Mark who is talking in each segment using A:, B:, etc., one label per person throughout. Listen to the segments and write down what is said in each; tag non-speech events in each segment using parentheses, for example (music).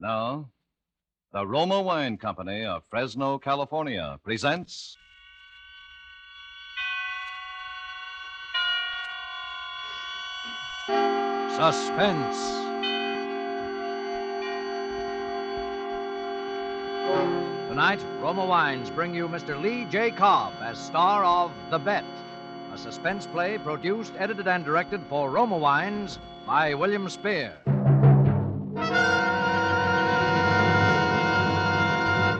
A: Now, the Roma Wine Company of Fresno, California presents. Suspense.
B: Tonight, Roma Wines bring you Mr. Lee J. Cobb as star of The Bet, a suspense play produced, edited, and directed for Roma Wines by William Spier.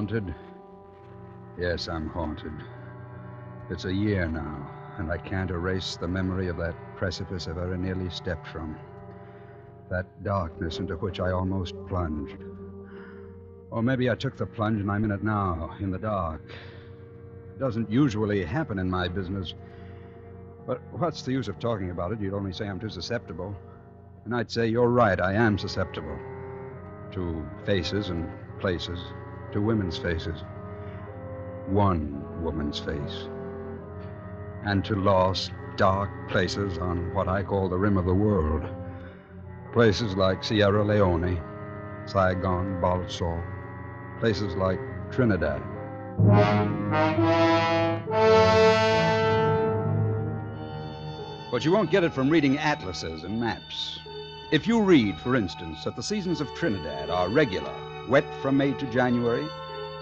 C: Haunted? Yes, I'm haunted. It's a year now, and I can't erase the memory of that precipice I very nearly stepped from. That darkness into which I almost plunged. Or maybe I took the plunge and I'm in it now, in the dark. It doesn't usually happen in my business. But what's the use of talking about it? You'd only say I'm too susceptible. And I'd say you're right, I am susceptible. To faces and places, to women's faces. One woman's face. And to lost, dark places on what I call the rim of the world. Places like Sierra Leone, Saigon, Balsall. Places like Trinidad. But you won't get it from reading atlases and maps. If you read, for instance, that the seasons of Trinidad are regular, wet from May to January,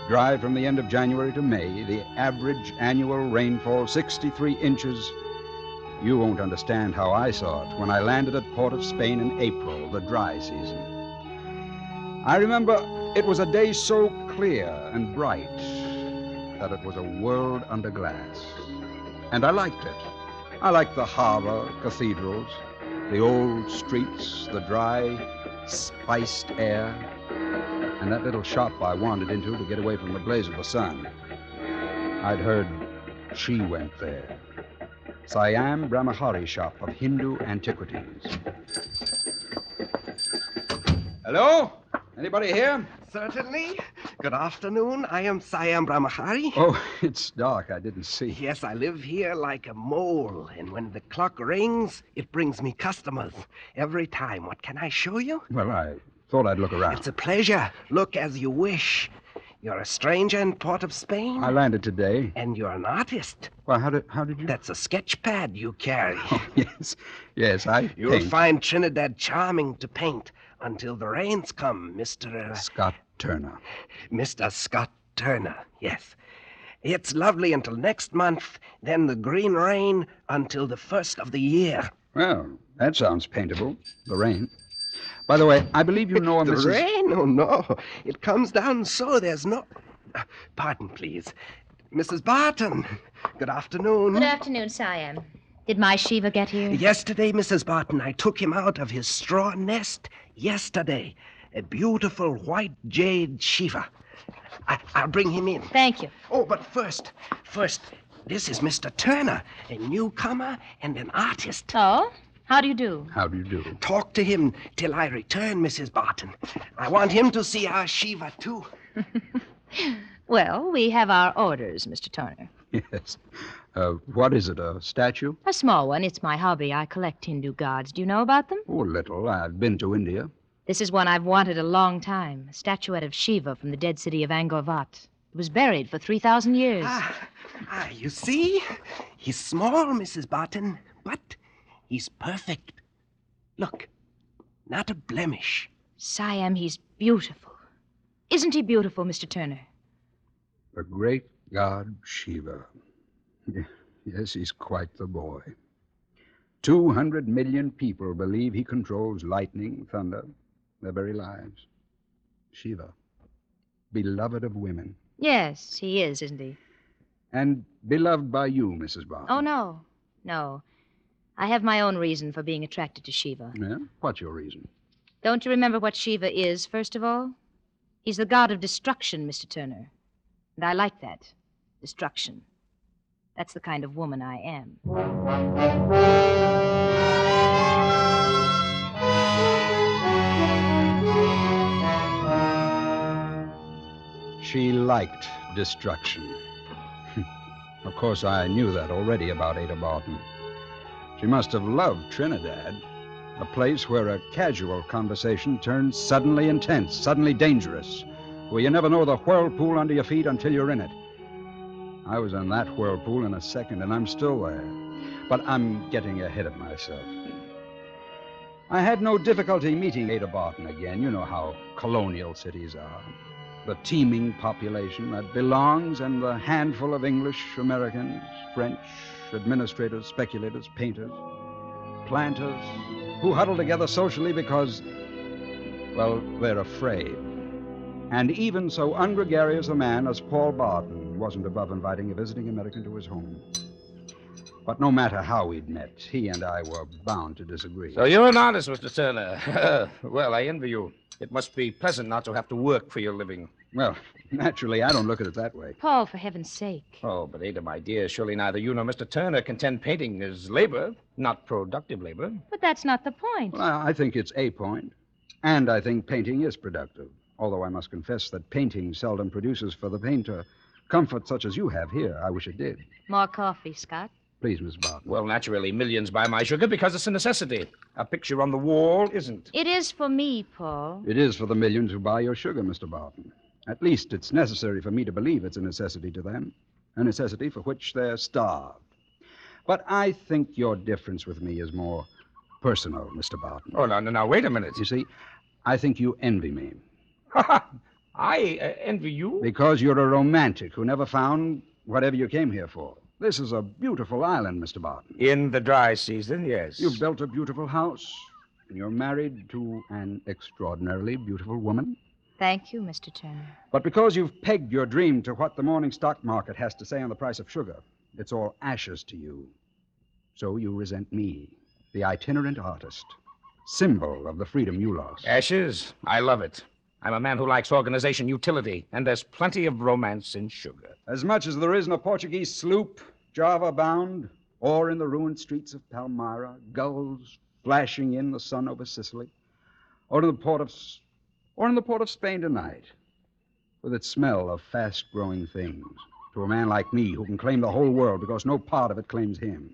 C: dry from the end of January to May, the average annual rainfall 63 inches, you won't understand how I saw it when I landed at Port of Spain in April, the dry season. I remember it was a day so clear and bright that it was a world under glass. And I liked it. I liked the harbor, cathedrals, the old streets, the dry, spiced air, and that little shop I wandered into to get away from the blaze of the sun. I'd heard she went there. Siam Brahmachari shop of Hindu antiquities. Hello? Anybody here?
D: Certainly. Good afternoon. I am Siam Brahmachari.
C: Oh, (laughs) it's dark. I didn't see.
D: Yes, I live here like a mole, and when the clock rings, it brings me customers every time. What can I show you?
C: Well, I thought I'd look around.
D: It's a pleasure. Look as you wish. You're a stranger in Port of Spain,
C: I landed today.
D: and you're an artist.
C: Well, how did how did you?
D: That's a sketch pad you carry. (laughs)
C: Oh, yes, yes. I
D: You'll
C: paint.
D: find Trinidad charming to paint until the rains come, Mr. Uh,
C: Scott Turner.
D: Mr. Scott Turner, yes. It's lovely until next month, then the green rain until the first of the year.
C: Well, that sounds paintable. The rain. By the way, I believe you know a
D: the
C: Mrs.
D: rain? Oh, no. It comes down so there's no. Pardon, please. Mrs. Barton. Good afternoon.
E: Good afternoon, Siam. Did my Shiva get here?
D: Yesterday, Mrs. Barton, I took him out of his straw nest. Yesterday. A beautiful white jade Shiva. I, I'll bring him in.
E: Thank you.
D: Oh, but first, first, this is Mr. Turner, a newcomer and an artist.
E: Oh? How do you do?
C: How do you do?
D: Talk to him till I return, Mrs. Barton. I want him to see our Shiva, too. (laughs)
E: Well, we have our orders, Mr. Turner.
C: Yes. Uh, what is it? A statue?
E: A small one. It's my hobby. I collect Hindu gods. Do you know about them?
C: Oh, little. I've been to India.
E: This is one I've wanted a long time. A statuette of Shiva from the dead city of Angkor Wat. It was buried for 3,000 years.
D: Ah, ah, you see? He's small, Mrs. Barton, but he's perfect. Look, not a blemish.
E: Siam, he's beautiful. Isn't he beautiful, Mr. Turner?
C: The great god Shiva. Yes, he's quite the boy. Two hundred million people believe he controls lightning, thunder, their very lives. Shiva, beloved of women,
E: Yes, he is, isn't he?
C: and beloved by you, Mrs. Barton.
E: Oh, no. No. I have my own reason for being attracted to Shiva.
C: Yeah? What's your reason?
E: Don't you remember what Shiva is, first of all? He's the god of destruction, Mr. Turner. And I like that. Destruction. That's the kind of woman I am.
C: She liked destruction. (laughs) of course, I knew that already about Ada Barton. She must have loved Trinidad, a place where a casual conversation turns suddenly intense, suddenly dangerous, where you never know the whirlpool under your feet until you're in it. I was in that whirlpool in a second, and I'm still there. But I'm getting ahead of myself. I had no difficulty meeting Ada Barton again. You know how colonial cities are the teeming population that belongs and the handful of English, Americans, French, administrators, speculators, painters, planters, who huddle together socially because, well, they're afraid. And even so ungregarious a man as Paul Barton wasn't above inviting a visiting American to his home. But no matter how we'd met, he and I were bound to disagree.
F: So you're an artist, Mr. Turner. (laughs) well, I envy you. It must be pleasant not to have to work for your living.
C: Well, naturally, I don't look at it that way.
E: Paul, for heaven's sake.
F: Oh, but Ada, my dear, surely neither you nor Mr. Turner contend painting is labor, not productive labor.
E: But that's not the point.
C: Well, I think it's a point. And I think painting is productive. Although I must confess that painting seldom produces for the painter comfort such as you have here. I wish it did.
E: More coffee, Scott.
C: Please, Miss Barton.
F: Well, naturally, millions buy my sugar because it's a necessity. A picture on the wall isn't.
E: It is for me, Paul.
C: It is for the millions who buy your sugar, Mr. Barton. At least it's necessary for me to believe it's a necessity to them, a necessity for which they're starved. But I think your difference with me is more personal, Mr. Barton.
F: Oh, now, now, wait a minute.
C: You see, I think you envy me (laughs)
F: I uh, envy you.
C: because you're a romantic who never found whatever you came here for. This is a beautiful island, Mr. Barton.
F: In the dry season, yes.
C: You've built a beautiful house, and you're married to an extraordinarily beautiful woman.
E: Thank you, Mr. Turner.
C: But because you've pegged your dream to what the morning stock market has to say on the price of sugar, it's all ashes to you. So you resent me, the itinerant artist, symbol of the freedom you lost.
F: Ashes? I love it. I'm a man who likes organization utility, and there's plenty of romance in sugar.
C: As much as there is in a Portuguese sloop, Java bound, or in the ruined streets of Palmyra, gulls flashing in the sun over Sicily, or in the port of S- or in the port of Spain tonight, with its smell of fast-growing things, to a man like me who can claim the whole world because no part of it claims him.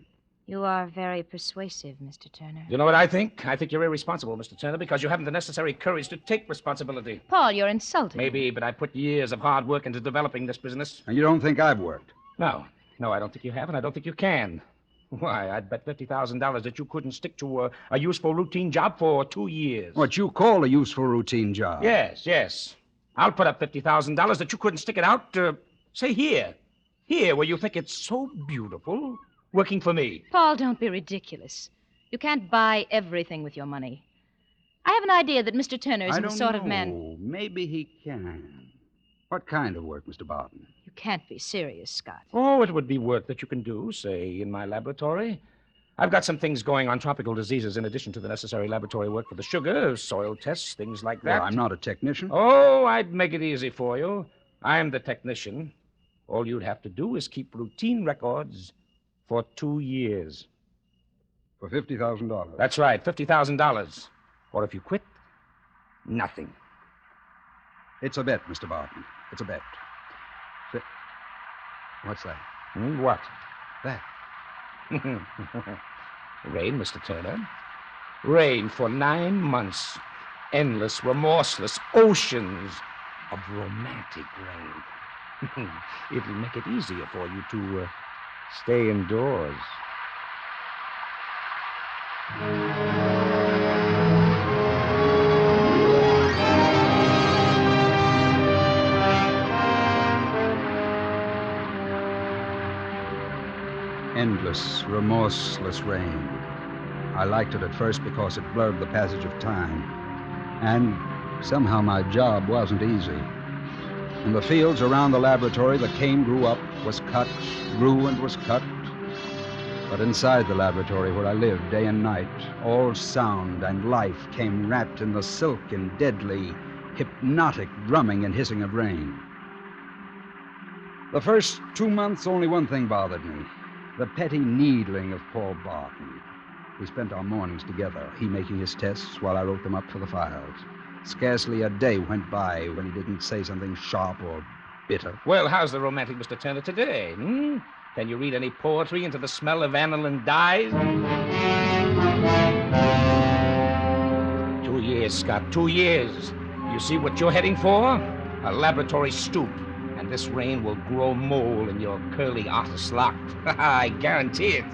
E: You are very persuasive, Mr. Turner.
F: You know what I think? I think you're irresponsible, Mr. Turner, because you haven't the necessary courage to take responsibility.
E: Paul, you're insulting.
F: Maybe, but I put years of hard work into developing this business.
C: And you don't think I've worked?
F: No, no, I don't think you have, and I don't think you can. Why, I'd bet $50,000 that you couldn't stick to a, a useful routine job for two years.
C: What you call a useful routine job.
F: Yes, yes. I'll put up $50,000 that you couldn't stick it out, uh, say, here. Here, where you think it's so beautiful, working for me.
E: Paul, don't be ridiculous. You can't buy everything with your money. I have an idea that Mr. Turner
C: I
E: isn't the
C: don't
E: sort
C: know.
E: of man.
C: Maybe he can. What kind of work, Mr. Barton?
E: You can't be serious, Scott.
F: Oh, it would be work that you can do, say, in my laboratory. I've got some things going on tropical diseases in addition to the necessary laboratory work for the sugar, soil tests, things like that.
C: Well, I'm not a technician.
F: Oh, I'd make it easy for you. I'm the technician. All you'd have to do is keep routine records for two years.
C: For $50,000.
F: That's right, $50,000. Or if you quit, nothing.
C: It's a bet, Mr. Barton. It's a bet. What's that?
F: Hmm, what?
C: That. (laughs)
F: Rain, Mr. Turner. Rain for nine months. Endless, remorseless oceans of romantic rain. (laughs) It'll make it easier for you to uh, stay indoors.
C: Remorseless rain. I liked it at first because it blurred the passage of time. And somehow my job wasn't easy. In the fields around the laboratory, the cane grew up, was cut, grew and was cut. But inside the laboratory where I lived day and night, all sound and life came wrapped in the silken, deadly, hypnotic drumming and hissing of rain. The first two months, only one thing bothered me the petty needling of Paul Barton. We spent our mornings together, he making his tests while I wrote them up for the files. Scarcely a day went by when he didn't say something sharp or bitter.
F: Well, how's the romantic Mr. Turner today? Hmm? Can you read any poetry into the smell of aniline dyes? Two years, Scott, two years. You see what you're heading for? A laboratory stoop. This rain will grow mole in your curly artist lock. (laughs) I guarantee it.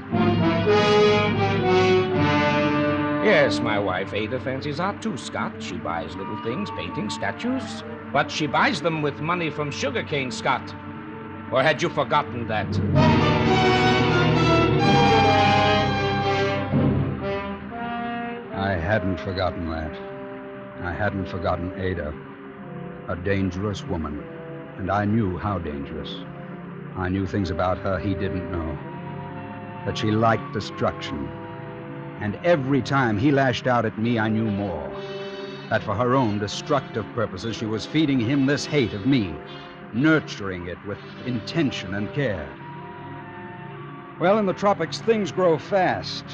F: Yes, my wife Ada fancies art too, Scott. She buys little things, paintings, statues. But she buys them with money from sugarcane, Scott. Or had you forgotten that?
C: I hadn't forgotten that. I hadn't forgotten Ada. A dangerous woman. And I knew how dangerous. I knew things about her he didn't know. That she liked destruction. And every time he lashed out at me, I knew more. That for her own destructive purposes, she was feeding him this hate of me, nurturing it with intention and care. Well, in the tropics, things grow fast.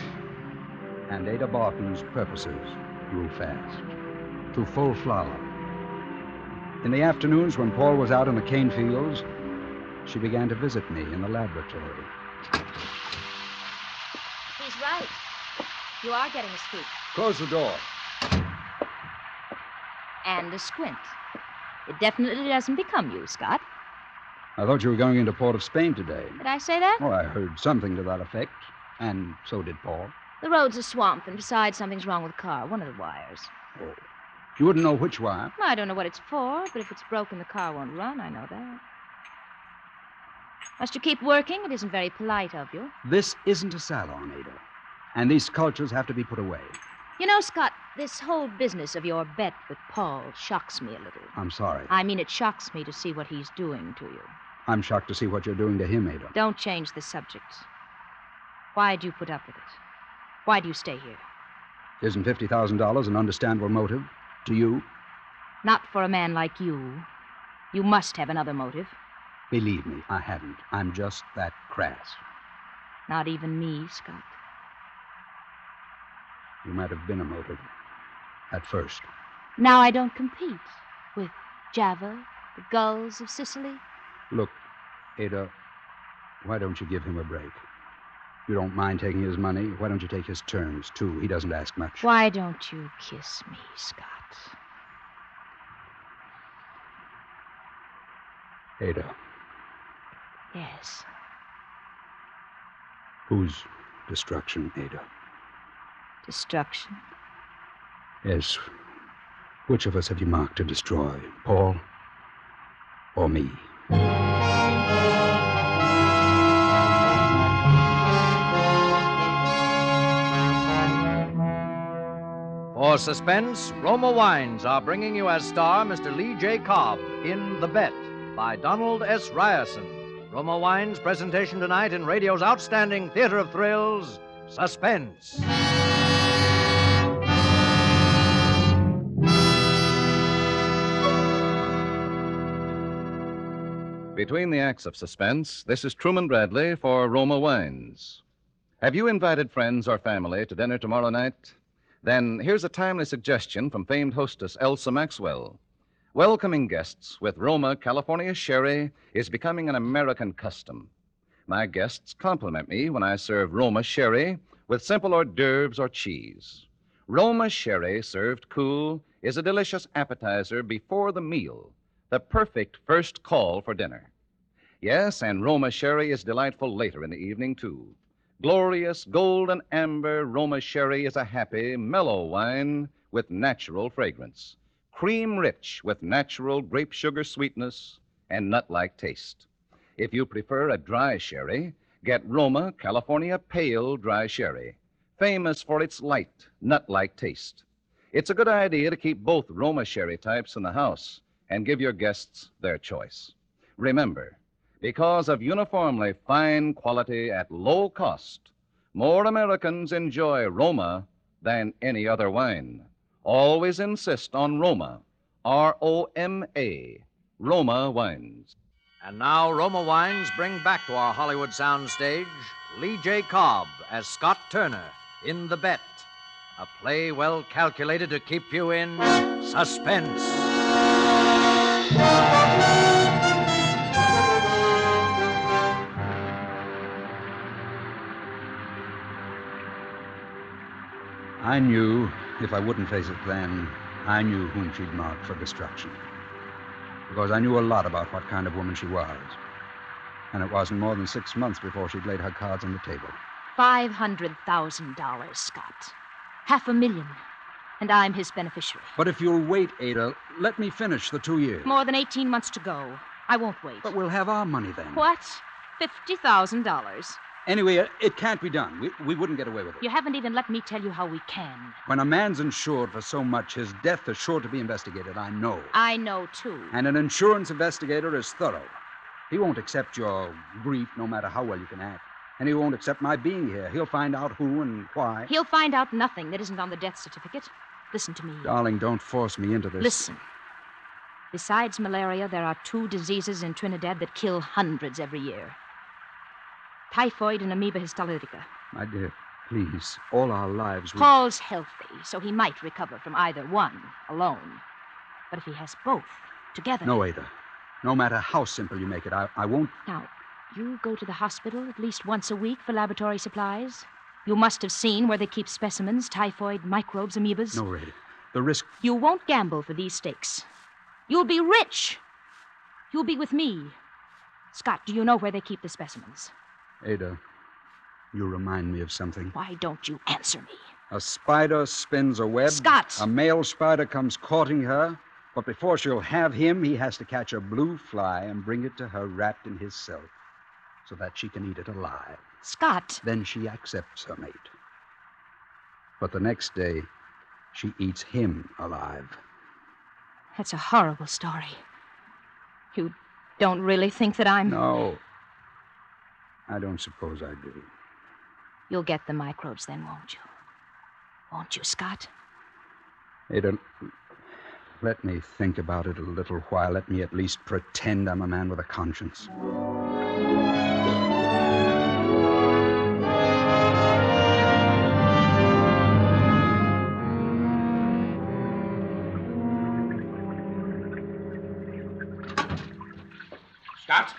C: And Ada Barton's purposes grew fast, to full flower. In the afternoons, when Paul was out in the cane fields, she began to visit me in the laboratory.
E: He's right. You are getting a scoop.
C: Close the door.
E: And a squint. It definitely doesn't become you, Scott.
C: I thought you were going into Port of Spain today.
E: Did I say that?
C: Oh, I heard something to that effect. And so did Paul.
E: The road's a swamp, and besides, something's wrong with the car. One of the wires.
C: Oh. You wouldn't know which wire.
E: I don't know what it's for, but if it's broken, the car won't run. I know that. Must you keep working? It isn't very polite of you.
C: This isn't a salon, Ada. And these sculptures have to be put away.
E: You know, Scott, this whole business of your bet with Paul shocks me a little.
C: I'm sorry.
E: I mean, it shocks me to see what he's doing to you.
C: I'm shocked to see what you're doing to him, Ada.
E: Don't change the subject. Why'd you put up with it? Why do you stay here?
C: Isn't $50,000 an understandable motive to you?
E: Not for a man like you. You must have another motive.
C: Believe me, I haven't. I'm just that crass.
E: Not even me, Scott.
C: You might have been a motive. At first.
E: Now I don't compete with Java, the gulls of Sicily.
C: Look, Ada, why don't you give him a break? You don't mind taking his money. Why don't you take his terms, too? He doesn't ask much.
E: Why don't you kiss me, Scott?
C: Ada,
E: Yes.
C: whose destruction, Ada?
E: Destruction.
C: Yes. Which of us have you marked to destroy? Paul or me?
B: For suspense, Roma Wines are bringing you as star Mr. Lee J. Cobb in The Bet by Donald S. Ryerson. Roma Wines' presentation tonight in radio's outstanding theater of thrills, Suspense.
A: Between the acts of suspense, this is Truman Bradley for Roma Wines. Have you invited friends or family to dinner tomorrow night? Then here's a timely suggestion from famed hostess Elsa Maxwell. Welcoming guests with Roma California Sherry is becoming an American custom. My guests compliment me when I serve Roma Sherry with simple hors d'oeuvres or cheese. Roma Sherry, served cool, is a delicious appetizer before the meal, the perfect first call for dinner. Yes, and Roma Sherry is delightful later in the evening, too. Glorious golden amber Roma Sherry is a happy, mellow wine with natural fragrance, cream rich with natural grape sugar sweetness and nut like taste. If you prefer a dry sherry, get Roma California Pale Dry Sherry, famous for its light, nut like taste. It's a good idea to keep both Roma sherry types in the house and give your guests their choice. Remember, because of uniformly fine quality at low cost, more Americans enjoy Roma than any other wine. Always insist on Roma. R O M A. Roma wines.
B: And now Roma Wines bring back to our Hollywood soundstage Lee J. Cobb as Scott Turner in The Bet, a play well calculated to keep you in suspense.
C: I knew, if I wouldn't face it then, I knew whom she'd marked for destruction. Because I knew a lot about what kind of woman she was. And it wasn't more than six months before she'd laid her cards on the table.
E: $500,000, Scott. Half a million. And I'm his beneficiary.
C: But if you'll wait, Ada, let me finish the two years.
E: More than 18 months to go. I won't wait.
C: But we'll have our money then.
E: What? $50,000.
C: Anyway, it, it can't be done. We, we wouldn't get away with it.
E: You haven't even let me tell you how we can.
C: When a man's insured for so much, his death is sure to be investigated. I know.
E: I know, too.
C: And an insurance investigator is thorough. He won't accept your grief no matter how well you can act. And he won't accept my being here. He'll find out who and why.
E: He'll find out nothing that isn't on the death certificate. Listen to me.
C: Darling, don't force me into this.
E: Listen. Besides malaria, there are two diseases in Trinidad that kill hundreds every year typhoid and amoeba histolytica.
C: My dear, please. All our lives we.
E: Paul's healthy, so he might recover from either one alone. But if he has both together.
C: No, Ada. No matter how simple you make it, I, I won't.
E: Now, you go to the hospital at least once a week for laboratory supplies. You must have seen where they keep specimens, typhoid, microbes, amoebas.
C: No, Ada. The risk.
E: You won't gamble for these stakes. You'll be rich. You'll be with me. Scott, do you know where they keep the specimens?
C: Ada, you remind me of something.
E: Why don't you answer me?
C: A spider spins a web.
E: Scott!
C: A male spider comes courting her, but before she'll have him, he has to catch a blue fly and bring it to her wrapped in his silk so that she can eat it alive.
E: Scott!
C: Then she accepts her mate. But the next day, she eats him alive.
E: That's a horrible story. You don't really think that I'm.
C: No. I don't suppose I do.
E: You'll get the microbes then, won't you? Won't you, Scott?
C: Ada, um, let me think about it a little while. Let me at least pretend I'm a man with a conscience.
F: Scott?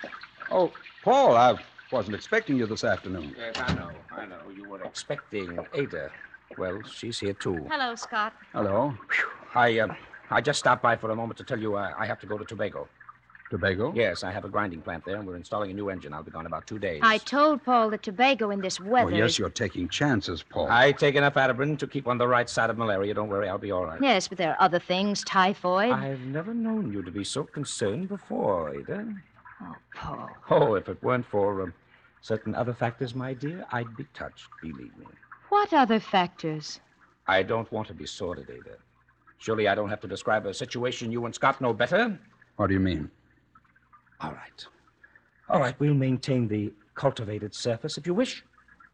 C: Oh, Paul, I wasn't expecting you this afternoon.
F: Yes, I know. I know. You were expecting Ada. Well, she's here, too.
E: Hello, Scott.
C: Hello.
F: I, uh, I just stopped by for a moment to tell you uh, I have to go to Tobago.
C: Tobago?
F: Yes, I have a grinding plant there, and we're installing a new engine. I'll be gone about two days.
E: I told Paul that Tobago in this
C: Oh,
E: weather.
C: yes, you're taking chances, Paul.
F: I take enough Atabrin to keep on the right side of malaria. Don't worry, I'll be all right.
E: Yes, but there are other things, typhoid.
F: I've never known you to be so concerned before, Ada.
E: Oh, Paul.
F: Oh, if it weren't for um, certain other factors, my dear, I'd be touched, believe me.
E: What other factors?
F: I don't want to be sordid, Ada. Surely I don't have to describe a situation you and Scott know better.
C: What do you mean?
F: All right. All right, we'll maintain the cultivated surface if you wish.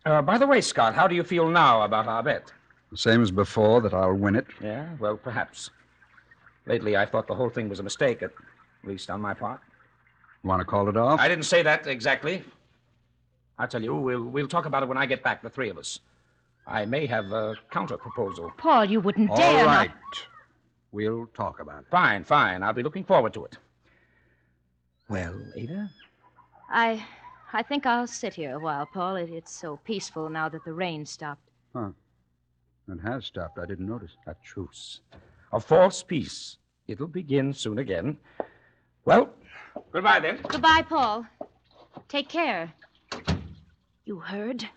F: Uh, by the way, Scott, how do you feel now about our bet?
C: The same as before, that I'll win it?
F: Yeah, well, perhaps. Lately, I thought the whole thing was a mistake, at least on my part.
C: Want to call it off?
F: I didn't say that exactly. I'll tell you, we'll, we'll talk about it when I get back, the three of us. I may have a counter proposal.
E: Paul, you wouldn't
C: All
E: dare.
C: All right.
E: Not...
C: We'll talk about it.
F: Fine, fine. I'll be looking forward to it. Well, Ada?
E: I, I think I'll sit here a while, Paul. It, it's so peaceful now that the rain stopped. Huh.
C: It has stopped. I didn't notice.
F: A truce. A false peace. It'll begin soon again. Well, goodbye then.
E: Goodbye, Paul. Take care. You heard?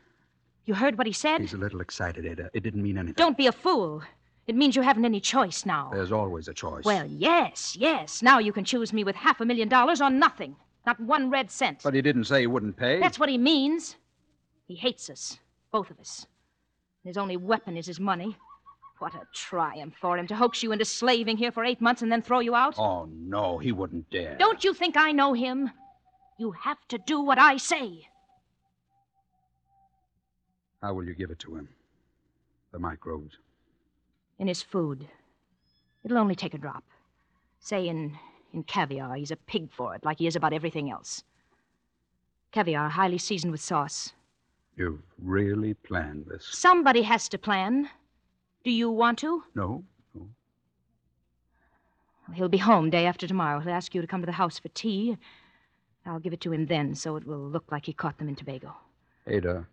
E: You heard what he said?
C: He's a little excited, Ada. It didn't mean anything.
E: Don't be a fool. It means you haven't any choice now.
C: There's always a choice.
E: Well, yes, yes. Now you can choose me with half a million dollars or nothing. Not one red cent.
C: But he didn't say he wouldn't pay.
E: That's what he means. He hates us, both of us. His only weapon is his money. What a triumph for him to hoax you into slaving here for eight months and then throw you out.
C: Oh, no, he wouldn't dare.
E: Don't you think I know him? You have to do what I say.
C: How will you give it to him? The microbes.
E: In his food. It'll only take a drop. Say in in caviar. He's a pig for it, like he is about everything else. Caviar, highly seasoned with sauce.
C: You've really planned this?
E: Somebody has to plan. Do you want to?
C: No, no.
E: He'll be home day after tomorrow. He'll ask you to come to the house for tea. I'll give it to him then, so it will look like he caught them in Tobago.
C: Ada,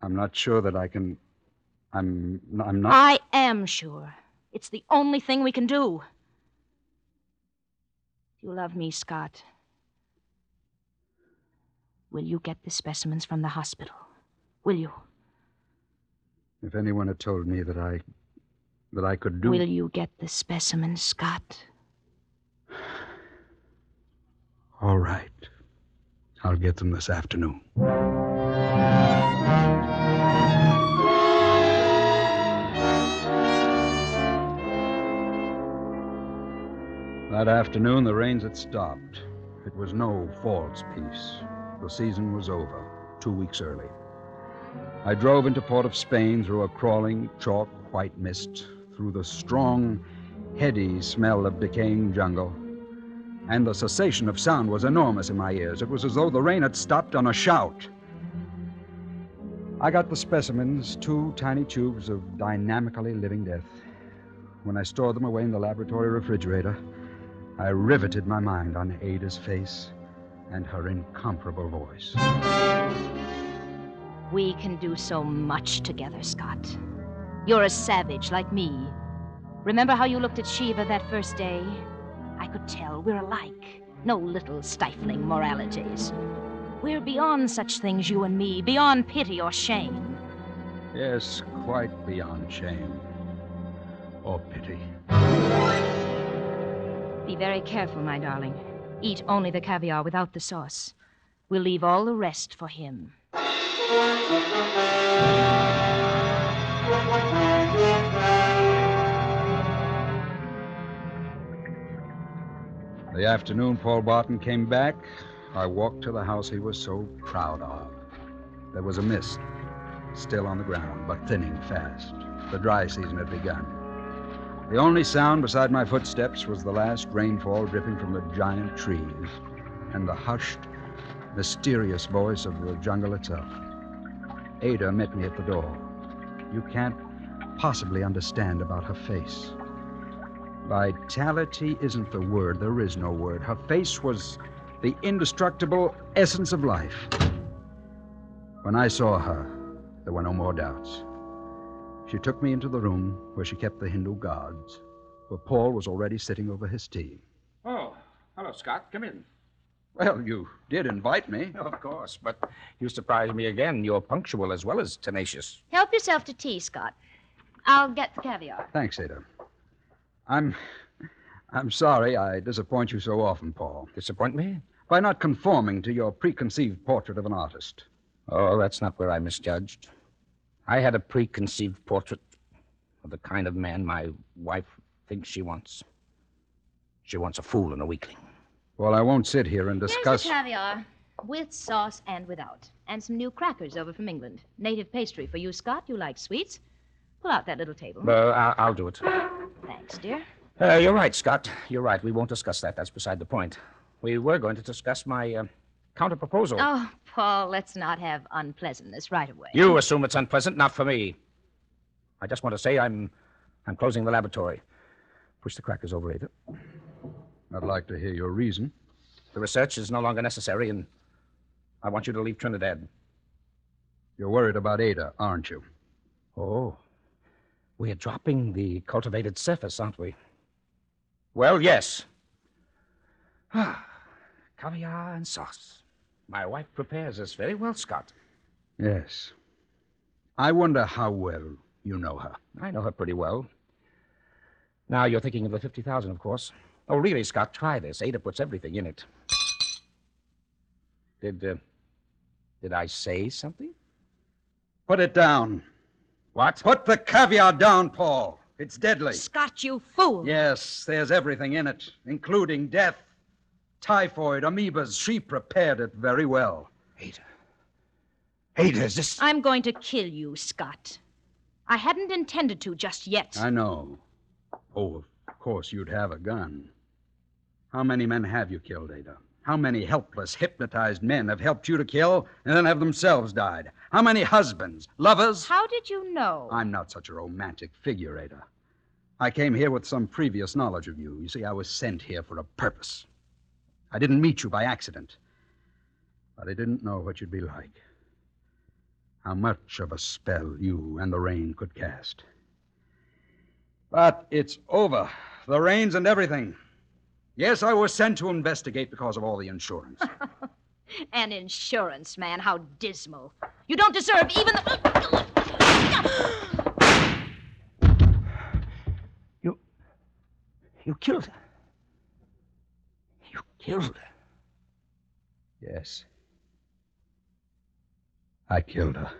C: I'm not sure that I can. I'm. I'm not.
E: I am sure. It's the only thing we can do. You love me, Scott. Will you get the specimens from the hospital? Will you?
C: If anyone had told me that I. that I could do.
E: Will you get the specimen, Scott?
C: All right. I'll get them this afternoon. That afternoon, the rains had stopped. It was no false peace. The season was over, two weeks early. I drove into Port of Spain through a crawling, chalk white mist, through the strong, heady smell of decaying jungle. And the cessation of sound was enormous in my ears. It was as though the rain had stopped on a shout. I got the specimens, two tiny tubes of dynamically living death. When I stored them away in the laboratory refrigerator, I riveted my mind on Ada's face and her incomparable voice.
E: We can do so much together, Scott. You're a savage like me. Remember how you looked at Shiva that first day? I could tell we're alike. No little stifling moralities. We're beyond such things, you and me, beyond pity or shame.
C: Yes, quite beyond shame or pity.
E: Be very careful, my darling. Eat only the caviar without the sauce. We'll leave all the rest for him.
C: The afternoon Paul Barton came back, I walked to the house he was so proud of. There was a mist, still on the ground, but thinning fast. The dry season had begun. The only sound beside my footsteps was the last rainfall dripping from the giant trees and the hushed, mysterious voice of the jungle itself. Ada met me at the door. You can't possibly understand about her face. Vitality isn't the word. There is no word. Her face was the indestructible essence of life. When I saw her, there were no more doubts. She took me into the room where she kept the Hindu gods, where Paul was already sitting over his tea.
F: Oh, hello, Scott. Come in.
C: Well, you did invite me. (laughs)
F: Of course, but you surprise me again. You're punctual as well as tenacious.
E: Help yourself to tea, Scott. I'll get the caviar.
C: Thanks, Ada. I'm. I'm sorry I disappoint you so often, Paul,
F: Disappoint me?
C: by not conforming to your preconceived portrait of an artist.
F: Oh, that's not where I misjudged. I had a preconceived portrait of the kind of man my wife thinks she wants. She wants a fool and a weakling.
C: Well, I won't sit here and discuss.
E: Here's the caviar, with sauce and without. And some new crackers over from England. Native pastry for you, Scott. You like sweets. Pull out that little table.
F: Uh, I'll, I'll do it.
E: Thanks, dear.
F: Uh, you're right, Scott. You're right. We won't discuss that. That's beside the point. We were going to discuss my uh, counter proposal.
E: Oh, Paul, let's not have unpleasantness right away.
F: You assume it's unpleasant, not for me. I just want to say I'm I'm closing the laboratory. Push the crackers over, Ada.
C: I'd like to hear your reason.
F: The research is no longer necessary, and I want you to leave Trinidad.
C: You're worried about Ada, aren't you?
F: Oh. We're dropping the cultivated surface, aren't we? Well, yes. Ah, caviar and sauce. My wife prepares this very well, Scott.
C: Yes. I wonder how well you know her.
F: I know her pretty well. Now you're thinking of the 50,000, of course. Oh, really, Scott, try this. Ada puts everything in it. Did, uh, did I say something?
C: Put it down.
F: What?
C: Put the caviar down, Paul. It's deadly.
E: Scott, you fool.
C: Yes, there's everything in it, including death, typhoid, amoebas. She prepared it very well.
F: Ada.
C: Ada, is this.
E: I'm going to kill you, Scott. I hadn't intended to just yet.
C: I know. Oh, of course you'd have a gun. How many men have you killed, Ada? How many helpless, hypnotized men have helped you to kill and then have themselves died? How many husbands, lovers?
E: How did you know?
C: I'm not such a romantic figure, Ada. I came here with some previous knowledge of you. You see, I was sent here for a purpose. I didn't meet you by accident. But I didn't know what you'd be like. How much of a spell you and the rain could cast. But it's over. The rains and everything. Yes, I was sent to investigate because of all the insurance. (laughs)
E: An insurance man, how dismal. You don't deserve even the. (sighs)
D: You. You killed her. You killed her.
C: yes. I killed her.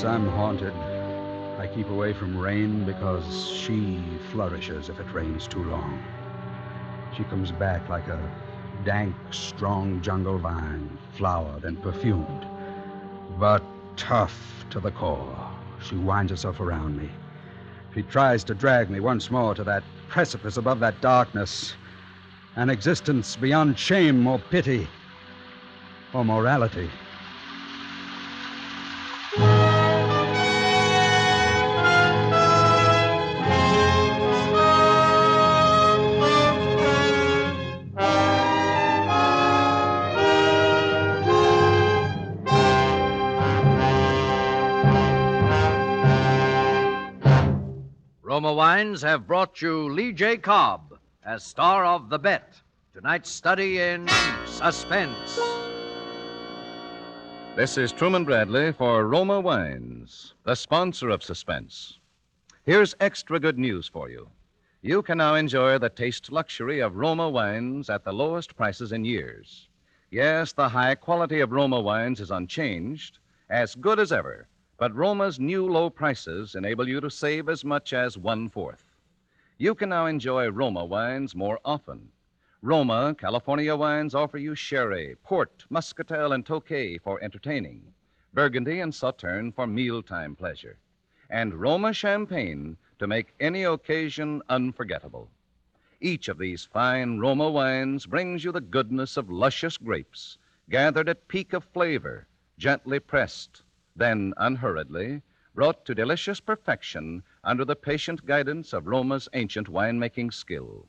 C: Yes, I'm haunted. I keep away from rain because she flourishes if it rains too long. She comes back like a dank, strong jungle vine, flowered and perfumed, but tough to the core. She winds herself around me. She tries to drag me once more to that precipice above that darkness, an existence beyond shame or pity or morality.
B: Wines have brought you Lee J. Cobb as star of The Bet. Tonight's study in suspense.
A: This is Truman Bradley for Roma Wines, the sponsor of Suspense. Here's extra good news for you. You can now enjoy the taste luxury of Roma wines at the lowest prices in years. Yes, the high quality of Roma wines is unchanged, as good as ever, but Roma's new low prices enable you to save as much as one fourth. You can now enjoy Roma wines more often. Roma, California wines offer you sherry, port, muscatel, and tokay for entertaining, Burgundy and Sauterne for mealtime pleasure, and Roma champagne to make any occasion unforgettable. Each of these fine Roma wines brings you the goodness of luscious grapes, gathered at peak of flavor, gently pressed, then unhurriedly brought to delicious perfection under the patient guidance of Roma's ancient winemaking skill.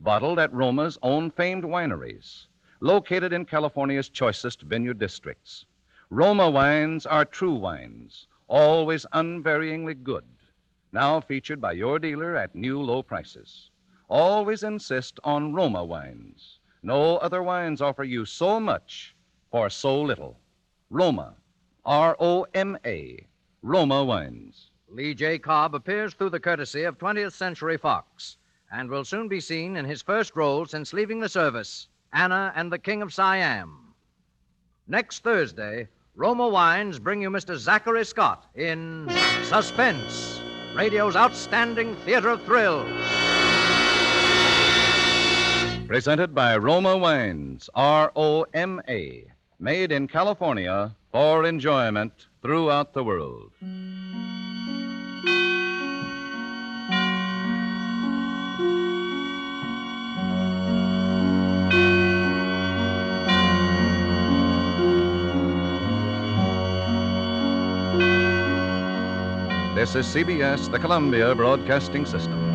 A: Bottled at Roma's own famed wineries, located in California's choicest vineyard districts. Roma wines are true wines, always unvaryingly good. Now featured by your dealer at new low prices. Always insist on Roma wines. No other wines offer you so much for so little. Roma, R O M A, Roma wines.
B: Lee J. Cobb appears through the courtesy of 20th Century Fox and will soon be seen in his first role since leaving the service Anna and the King of Siam. Next Thursday, Roma Wines bring you Mr. Zachary Scott in Suspense, radio's outstanding theater of thrills.
A: Presented by Roma Wines, R O M A, made in California for enjoyment throughout the world. This is CBS, the Columbia Broadcasting System.